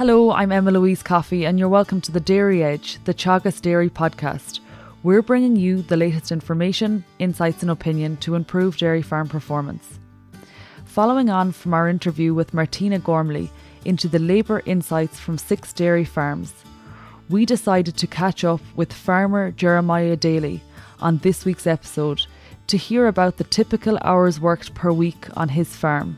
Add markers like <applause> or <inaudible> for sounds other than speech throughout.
Hello, I'm Emma Louise Coffey, and you're welcome to the Dairy Edge, the Teagasc Dairy podcast. We're bringing you the latest information, insights, and opinion to improve dairy farm performance. Following on from our interview with Martina Gormley into the labour insights from six dairy farms, we decided to catch up with farmer Jeremiah Daly on this week's episode to hear about the typical hours worked per week on his farm.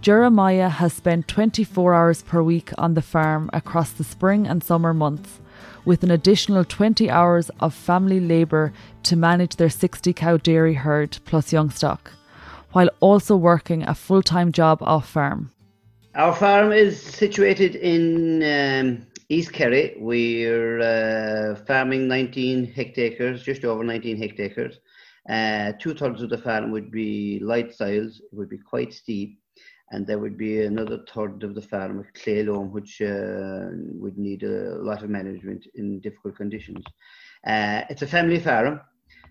Jeremiah has spent 24 hours per week on the farm across the spring and summer months, with an additional 20 hours of family labour to manage their 60 cow dairy herd plus young stock, while also working a full time job off farm. Our farm is situated in um, East Kerry. We're uh, farming 19 hectares, just over 19 hectares. Uh, two thirds of the farm would be light soils, it would be quite steep and there would be another third of the farm, clay loam, which uh, would need a lot of management in difficult conditions. Uh, it's a family farm,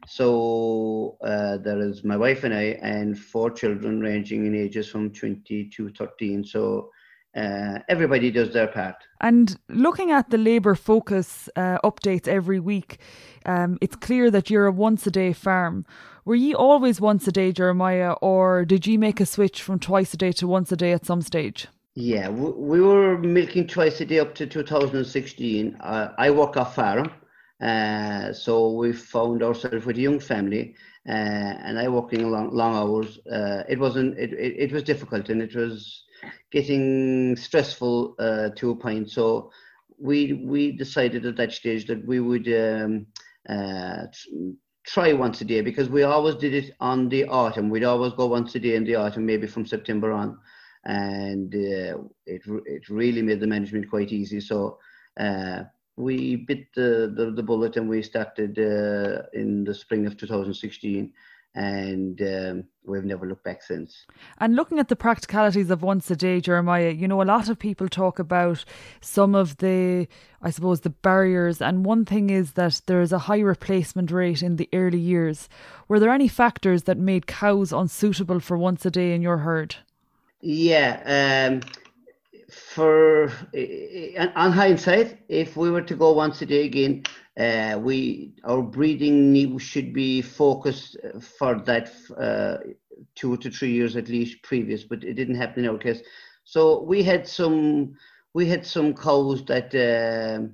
so uh, there is my wife and I, and four children ranging in ages from 20 to 13. So uh, everybody does their part. And looking at the labour focus uh, updates every week, um, it's clear that you're a once a day farm. Were ye always once a day, Jeremiah, or did ye make a switch from twice a day to once a day at some stage? Yeah, we were milking twice a day up to 2016. Uh, I work off farm, uh, so we found ourselves with a young family, uh, and I working long, long hours. Uh, it wasn't. It, it, it, was difficult, and it was getting stressful uh, to a point. So we we decided at that stage that we would. Um, uh, try once a day because we always did it on the autumn. We'd always go once a day in the autumn, maybe from September on, and uh, it it really made the management quite easy. So uh, we bit the, the, the bullet and we started uh, in the spring of 2016 and um, we've never looked back since. And looking at the practicalities of once a day, Jeremiah, you know, a lot of people talk about some of the, I suppose, the barriers. And one thing is that there is a high replacement rate in the early years. Were there any factors that made cows unsuitable for once a day in your herd? Yeah. Um, for on hindsight, if we were to go once a day again, uh, we our breeding should be focused for that uh, two to three years at least previous, but it didn't happen in our case. So we had some we had some cows that uh,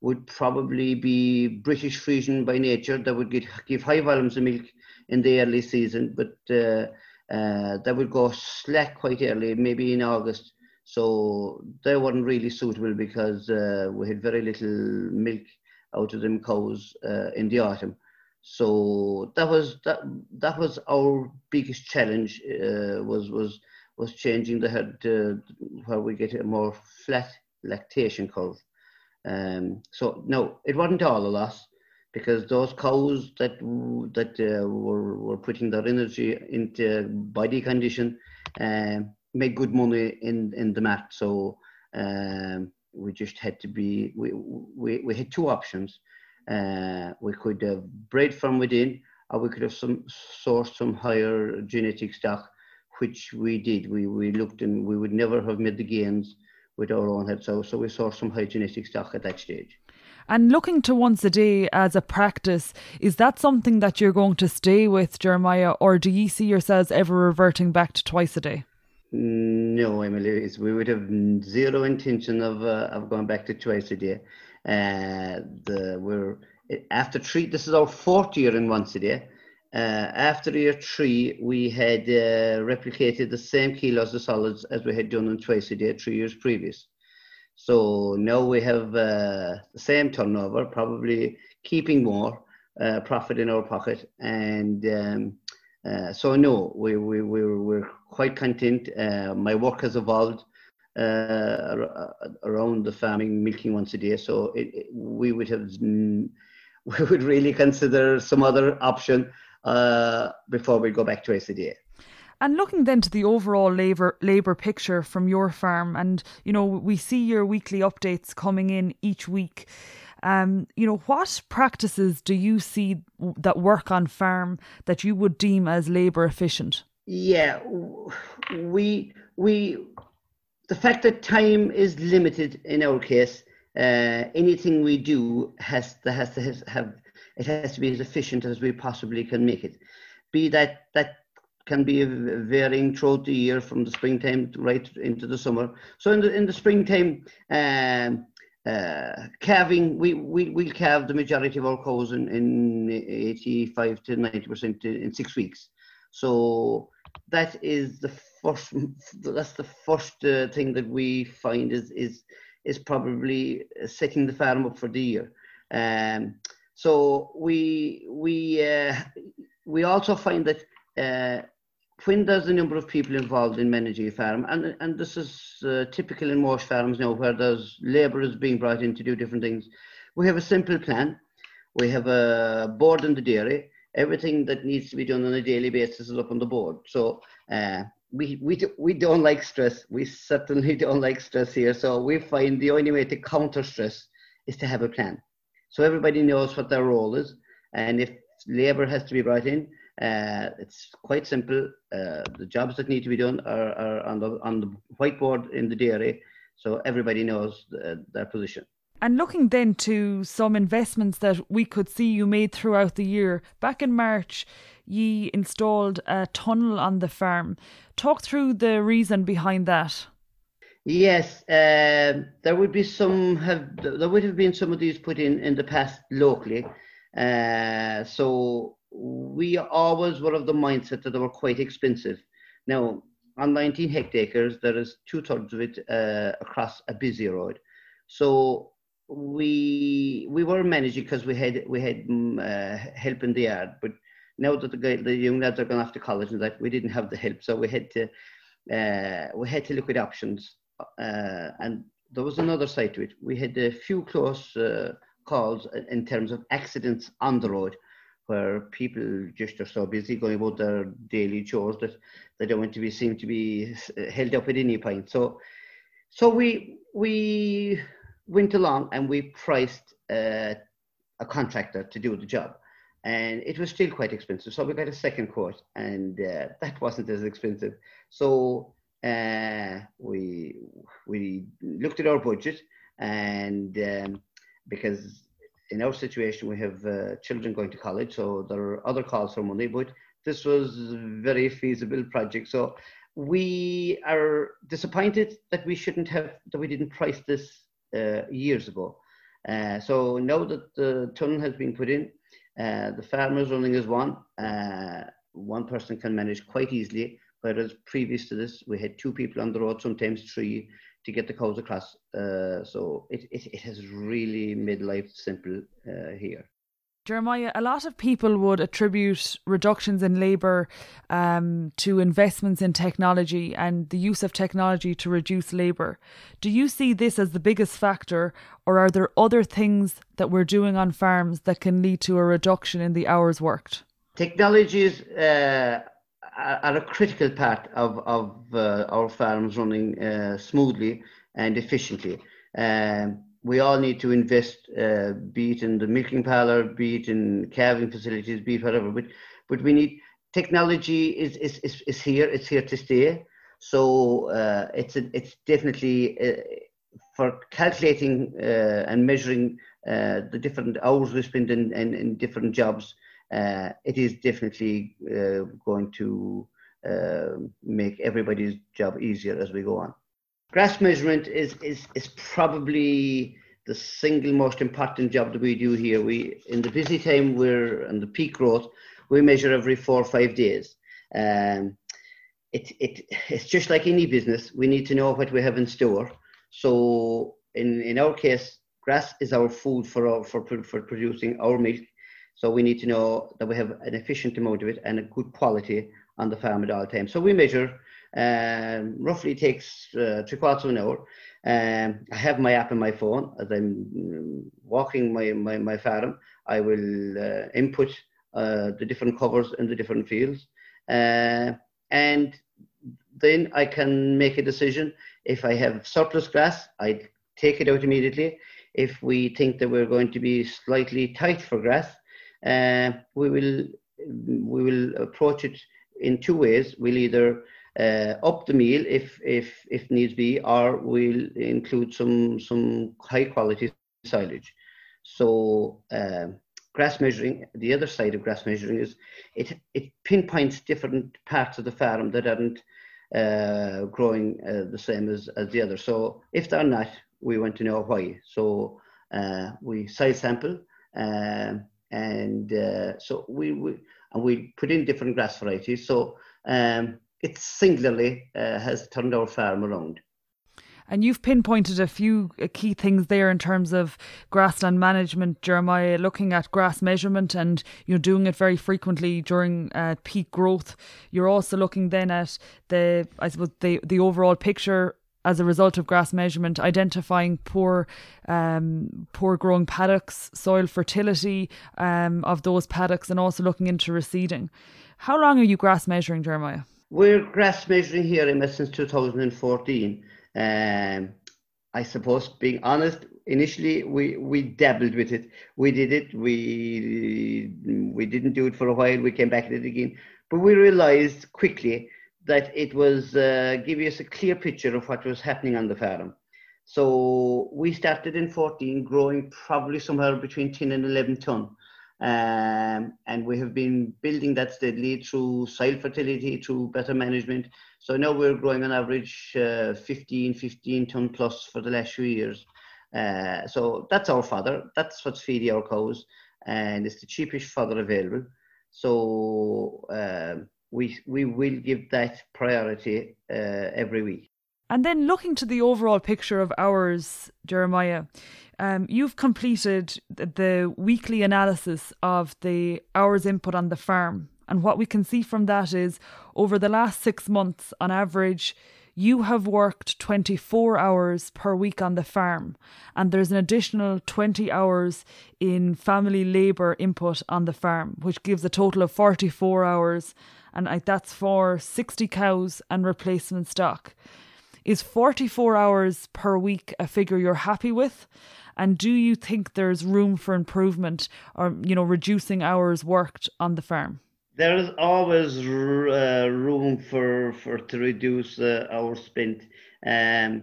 would probably be British Friesian by nature that would get, give high volumes of milk in the early season, but uh, uh, that would go slack quite early, maybe in August. So they weren't really suitable because uh, we had very little milk out of them cows uh, in the autumn. So that was that that was our biggest challenge uh, was was was changing the herd where we get a more flat lactation curve. Um, so no, it wasn't all a loss because those cows that that uh, were were putting their energy into body condition uh, made good money in in the mat. So um, we just had to be we we, we had two options. Uh, we could have bred from within or we could have some sourced some higher genetic stock which we did. We we looked and we would never have made the gains with our own head. So so we sourced some high genetic stock at that stage. And looking to once a day as a practice, is that something that you're going to stay with, Jeremiah, or do you see yourselves ever reverting back to twice a day? No, Emily, we would have zero intention of uh, of going back to twice a day. Uh, the we're after three. This is our fourth year in once a day. Uh, after year three, we had uh, replicated the same kilos of solids as we had done on twice a day three years previous. So now we have uh, the same turnover, probably keeping more uh, profit in our pocket, and um, so no, we, we, we're, we're quite content. Uh, my work has evolved uh, around the farming, milking once a day. So it, it, we would have, <laughs> we would really consider some other option uh, before we go back to twice a day. And looking then to the overall labour labour picture from your farm, and you know we see your weekly updates coming in each week. Um, you know, what practices do you see that work on farm that you would deem as labour efficient? Yeah, we we the fact that time is limited in our case, uh, anything we do has to, has to have it has to be as efficient as we possibly can make it. Be that that can be varying throughout the year from the springtime right into the summer. So in the in the springtime, um, uh, calving we we will calve the majority of our cows in, in 85 to 90 percent in six weeks. So that is the first. That's the first uh, thing that we find is is is probably setting the farm up for the year. Um, so we we uh, we also find that uh, when there's a number of people involved in managing a farm, and and this is uh, typical in most farms now, where there's labourers being brought in to do different things. We have a simple plan. We have a board in the dairy. Everything that needs to be done on a daily basis is up on the board. So uh, we we we don't like stress. We certainly <laughs> don't like stress here. So we find the only way to counter stress is to have a plan. So everybody knows what their role is. And if labor has to be brought in, uh, it's quite simple. Uh, the jobs that need to be done are, are, on, the, on the whiteboard in the dairy. So everybody knows the, their position. And looking then to some investments that we could see you made throughout the year, back in March, ye installed a tunnel on the farm. Talk through the reason behind that. Yes, uh, there would be some have there would have been some of these put in in the past locally. Uh, so we always were of the mindset that they were quite expensive. Now, on 19 hectares, there is two thirds of it uh, across a busy road. So we we were managing because we had we had um, uh, help in the yard, but now that the the young lads are going off to college and that we didn't have the help, so we had to uh, we had to look at options uh, and there was another side to it. We had a few close uh, calls in terms of accidents on the road where people just are so busy going about their daily chores that they don't want to be seen to be held up at any point. So, so we we went along and we priced uh, a contractor to do the job, and it was still quite expensive. So we got a second quote, and uh, <laughs> that wasn't as expensive. So uh, we we looked at our budget and um, because in our situation we have uh, children going to college so there are other calls for money but this was a very feasible project so we are disappointed that we shouldn't have that we didn't price this years ago uh, so now that the tunnel has been put in uh, the farmers running as one uh, one person can manage quite easily Whereas previous to this, we had two people on the road, sometimes three, to get the cows across. Uh, so it, it, it, has really made life simple uh, here. Jeremiah, a lot of people would attribute reductions in labour um, to investments in technology and the use of technology to reduce labour. Do you see this as the biggest factor, or are there other things that we're doing on farms that can lead to a reduction in the hours worked? Technologies uh, are a critical part of, of uh, our farms running uh, smoothly and efficiently. Um, we all need to invest, uh, be it in the milking parlor, be it in calving facilities, be it whatever. But, but we need technology is, is, is, is here. It's here to stay. So uh, it's a, it's definitely uh, for calculating uh, and measuring the different hours we spend in, in, in different jobs uh, it is definitely uh, going to uh, make everybody's job easier as we go on. Grass measurement is, is, is probably the single most important job that we do here. We in the busy time we're in the peak growth, we measure every four or five days. Um, it, it, it's just like any business. We need to know what we have in store. So in, in our case, grass is our food for, our, for, for producing our milk so we need to know that we have an efficient amount of it and a good quality on the farm at all times. So we measure, um, roughly takes uh, three quarters of an hour. Um, I have my app on my phone as I'm mm, walking my, my, my farm. I will uh, input uh, the different covers in the different fields. Uh, and then I can make a decision. If I have surplus grass, I take it out immediately. If we think that we're going to be slightly tight for grass, uh, we will we will approach it in two ways. We'll either up the meal if if if needs be, or we'll include some some high quality silage. So uh, grass measuring, the other side of grass measuring is it it pinpoints different parts of the farm that aren't uh, growing uh, the same as, as the other. So if they're not, we want to know why. So uh, we size sample, um, and uh, so we, we and we put in different grass varieties. So um, it singularly uh, has turned our farm around. And you've pinpointed a few uh, key things there in terms of grassland management, Jeremiah, looking at grass measurement and you're doing it very frequently during uh, peak growth. You're also looking then at the, I suppose, the, the overall picture as a result of grass measurement, identifying poor, um, poor growing paddocks, soil fertility um, of those paddocks, and also looking into reseeding. How long are you grass measuring, Jeremiah? We're grass measuring here in since 2014. Um, I suppose, being honest, initially we, we dabbled with it. We did it. We we didn't do it for a while. We came back at it again, but we realised quickly that it was uh, giving us a clear picture of what was happening on the farm. So we started in 14, growing probably somewhere between 10 and 11 ton. Um, and we have been building that steadily through soil fertility, through better management. So now we're growing on average uh, 15, 15 ton plus for the last few years. Uh, so that's our fodder. That's what's feeding our cows, and it's the cheapest fodder available. So uh, we we will give that priority uh, every week. And then looking to the overall picture of hours, Jeremiah, um, you've completed the weekly analysis of the hours input on the farm. And what we can see from that is over the last six months, on average, you have worked 24 hours per week on the farm, and there's an additional 20 hours in family labour input on the farm, which gives a total of 44 hours, and that's for 60 cows and replacement stock. Is 44 hours per week a figure you're happy with? And do you think there's room for improvement or, you know, reducing hours worked on the farm? There is always uh, room for, for to reduce uh, hours spent. Um,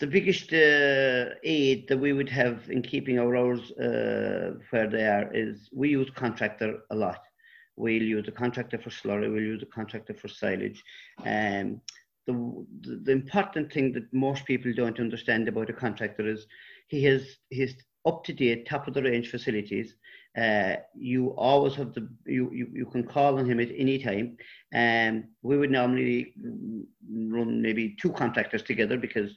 the biggest uh, aid that we would have in keeping our hours uh, where they are is we use contractor a lot. We'll use a contractor for slurry, we'll use a contractor for silage. Um, the, the, important thing that most people don't understand about a contractor is he has his up to date, top of the range facilities. Uh, you always have the you, you you can call on him at any time. And um, we would normally run maybe two contractors together because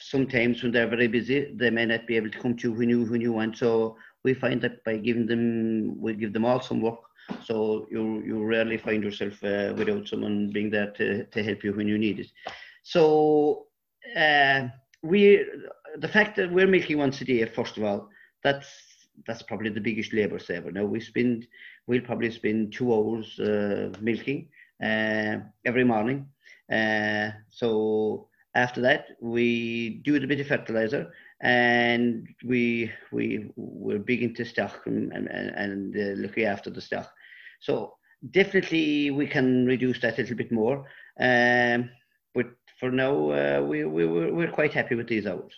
sometimes when they're very busy, they may not be able to come to when you when you want. So we find that by giving them, we give them all some work. So you you rarely find yourself uh, without someone being there to, to help you when you need it. So uh, we the fact that we're milking once a day, first of all, that's that's probably the biggest labour saver. Now we spend, we'll probably spend two hours uh, milking uh, every morning. Uh, so after that, we do a bit of fertilizer, and we we we're big into stock and and, and uh, looking after the stock. So definitely we can reduce that a little bit more. Um, but for now, uh, we, we, we're quite happy with these hours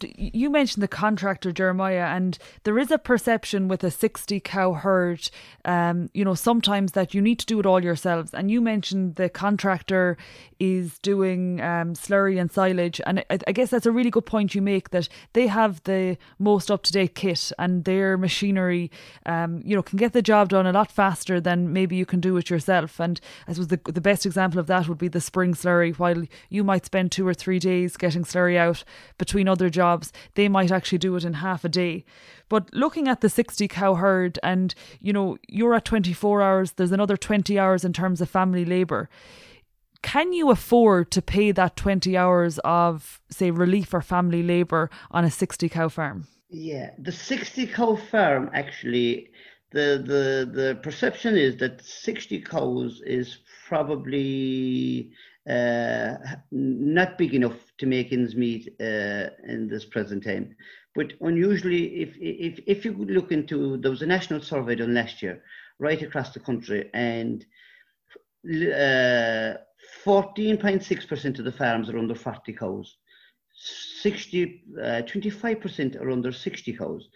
you mentioned the contractor Jeremiah, and there is a perception with a sixty cow herd, um, you know, sometimes that you need to do it all yourselves. And you mentioned the contractor is doing um, slurry and silage, and I, I, guess that's a really good point you make that they have the most up to date kit, and their machinery, um, you know, can get the job done a lot faster than maybe you can do it yourself. And I suppose the the best example of that would be the spring slurry. While you might spend two or three days getting slurry out between other jobs jobs, they might actually do it in half a day. But looking at the 60 cow herd, and you know, you're at 24 hours, there's another 20 hours in terms of family labour. Can you afford to pay that 20 hours of, say, relief or family labour on a 60 cow farm? Yeah, the 60 cow farm actually, the, the, the perception is that 60 cows is probably uh, not big enough to make ends meet uh, in this present time. But unusually, if, if, if you look into, there was a national survey done last year, right across the country, and uh, 14.6% of the farms are under 40 cows. 60, uh, 25% are under 60 cows.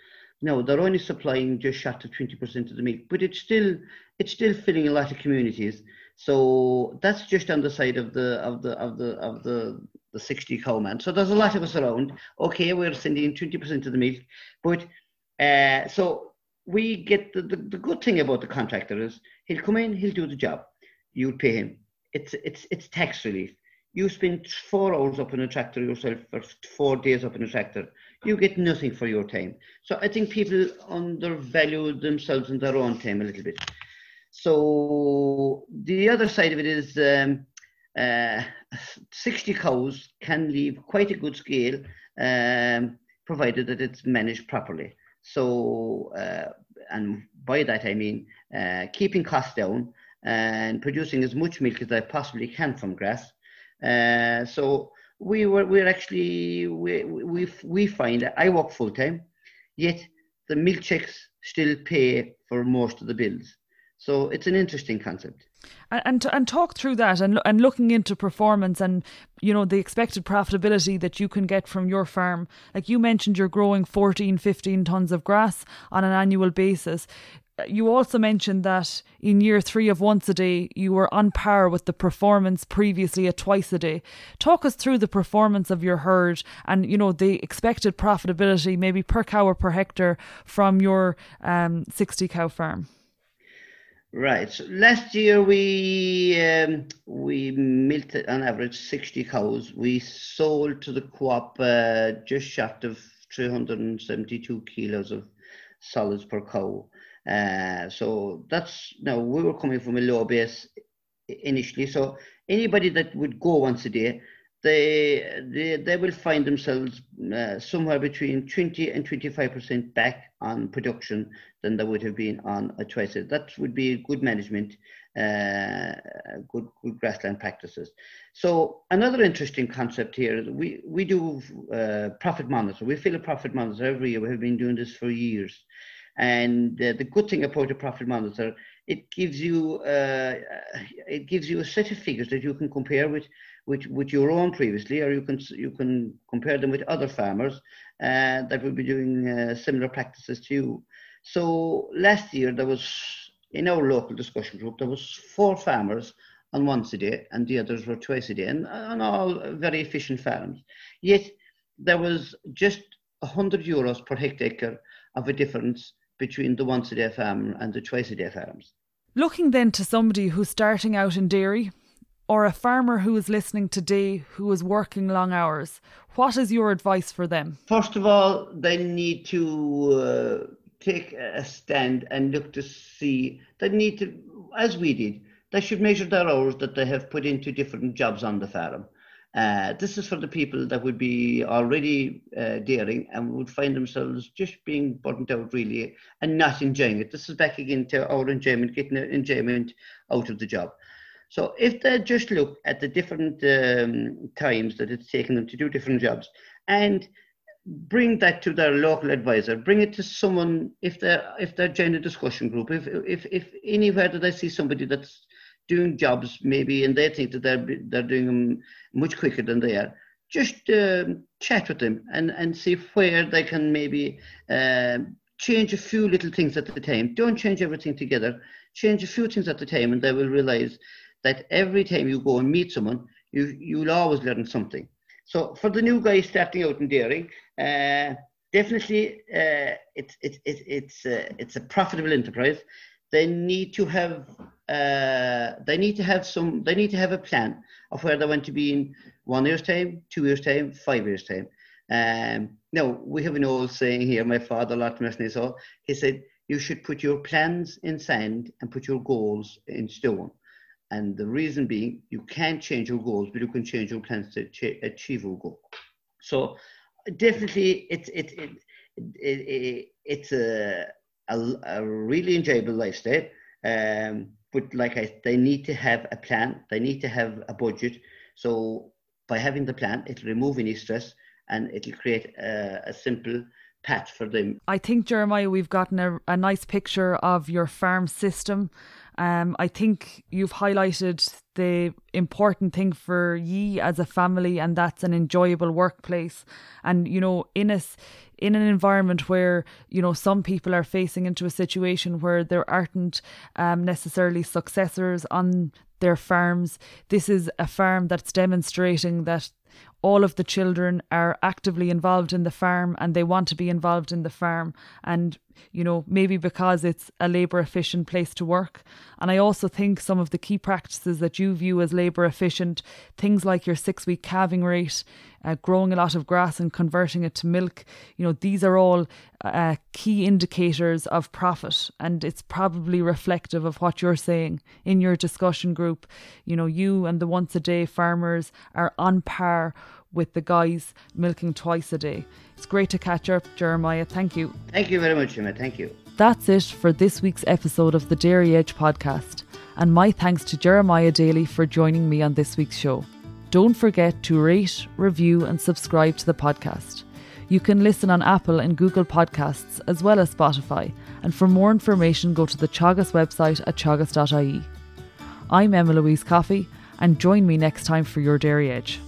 Now they're only supplying just short of 20% of the milk, but it's still it's still filling a lot of communities. So that's just on the side of the of the of the of the the 60 cow man. So there's a lot of us around. Okay, we're sending 20% of the milk, but uh, so we get the, the, the good thing about the contractor is he'll come in, he'll do the job, you'll pay him. It's it's it's tax relief. You spend four hours up in a tractor yourself for four days up in a tractor. You get nothing for your time. So I think people undervalue themselves and their own time a little bit. So the other side of it is um, uh, 60 cows can leave quite a good scale, um, provided that it's managed properly. So, uh, and by that I mean uh, keeping costs down and producing as much milk as I possibly can from grass uh, so we were we're actually we we we find that I work full time, yet the milk checks still pay for most of the bills. So it's an interesting concept. And and, and talk through that and and looking into performance and you know the expected profitability that you can get from your farm. Like you mentioned you're growing 14 15 tons of grass on an annual basis you also mentioned that in year three of once a day, you were on par with the performance previously at twice a day. Talk us through the performance of your herd and, you know, the expected profitability, maybe per cow or per hectare from your um, 60 cow farm. Right. So last year we um, we milked on average 60 cows. We sold to the co-op uh, just short of 372 kilos of solids per cow. Uh, so that's now we were coming from a low base initially. So anybody that would go once a day, they they, they will find themselves uh, somewhere between 20 and 25 percent back on production than they would have been on a a That would be good management, uh, good good grassland practices. So another interesting concept here we we do uh, profit monitor. We fill a profit monitor every year. We have been doing this for years. And uh, the good thing about a profit monitor, it gives you uh, it gives you a set of figures that you can compare with with, with your own previously, or you can you can compare them with other farmers uh, that will be doing uh, similar practices to you. So last year there was in our local discussion group there was four farmers on once a day, and the others were twice a day, and, and all very efficient farms. Yet there was just 100 euros per hectare of a difference between the once a day farm and the twice a day farms. Looking then to somebody who's starting out in dairy or a farmer who is listening today who is working long hours, what is your advice for them? First of all, they need to uh, take a stand and look to see, they need to, as we did, they should measure their hours that they have put into different jobs on the farm. Uh, this is for the people that would be already uh, dairying and would find themselves just being burnt out really and not enjoying it. This is back again to our enjoyment, getting enjoyment out of the job. So if they just look at the different um, times that it's taken them to do different jobs and bring that to their local advisor, bring it to someone if they're if they're joining a discussion group, if if if anywhere that I see somebody that's doing jobs maybe and they think that they're they're doing them much quicker than they are just um, chat with them and and see where they can maybe uh, change a few little things at the time. Don't change everything together. Change a few things at the time and they will realize that every time you go and meet someone you you'll always learn something so for the new guys starting out in dairy uh, definitely uh, it's it's it's uh, it's a profitable enterprise they need to have uh, they need to have some they need to have a plan of where they want to be in one year's time, two years time, five years time. Um, now we have an old saying here. My father, Latimer so he said you should put your plans in sand and put your goals in stone. And the reason being, you can't change your goals, but you can change your plans to ch- achieve your goal. So definitely, it's it, it, it, it it's a a, a really enjoyable lifestyle. Um, but like I, they need to have a plan. They need to have a budget. So by having the plan, it'll remove any stress and it'll create a, a simple path for them. I think Jeremiah, we've gotten a, a nice picture of your farm system Um, I think you've highlighted the important thing for ye as a family, and that's an enjoyable workplace. And you know, in a in an environment where you know some people are facing into a situation where there aren't um, necessarily successors on their farms. This is a farm that's demonstrating that all of the children are actively involved in the farm and they want to be involved in the farm and you know maybe because it's a labor efficient place to work and i also think some of the key practices that you view as labor efficient things like your 6 week calving rate uh, growing a lot of grass and converting it to milk you know these are all uh, key indicators of profit and it's probably reflective of what you're saying in your discussion group you know you and the once a day farmers are on par with the guys milking twice a day. It's great to catch up, Jeremiah. Thank you. Thank you very much, Emma. Thank you. That's it for this week's episode of the Dairy Edge podcast. And my thanks to Jeremiah Daly for joining me on this week's show. Don't forget to rate, review, and subscribe to the podcast. You can listen on Apple and Google Podcasts as well as Spotify. And for more information, go to the Teagasc website at teagasc.ie. I'm Emma Louise Coffey, and join me next time for your Dairy Edge.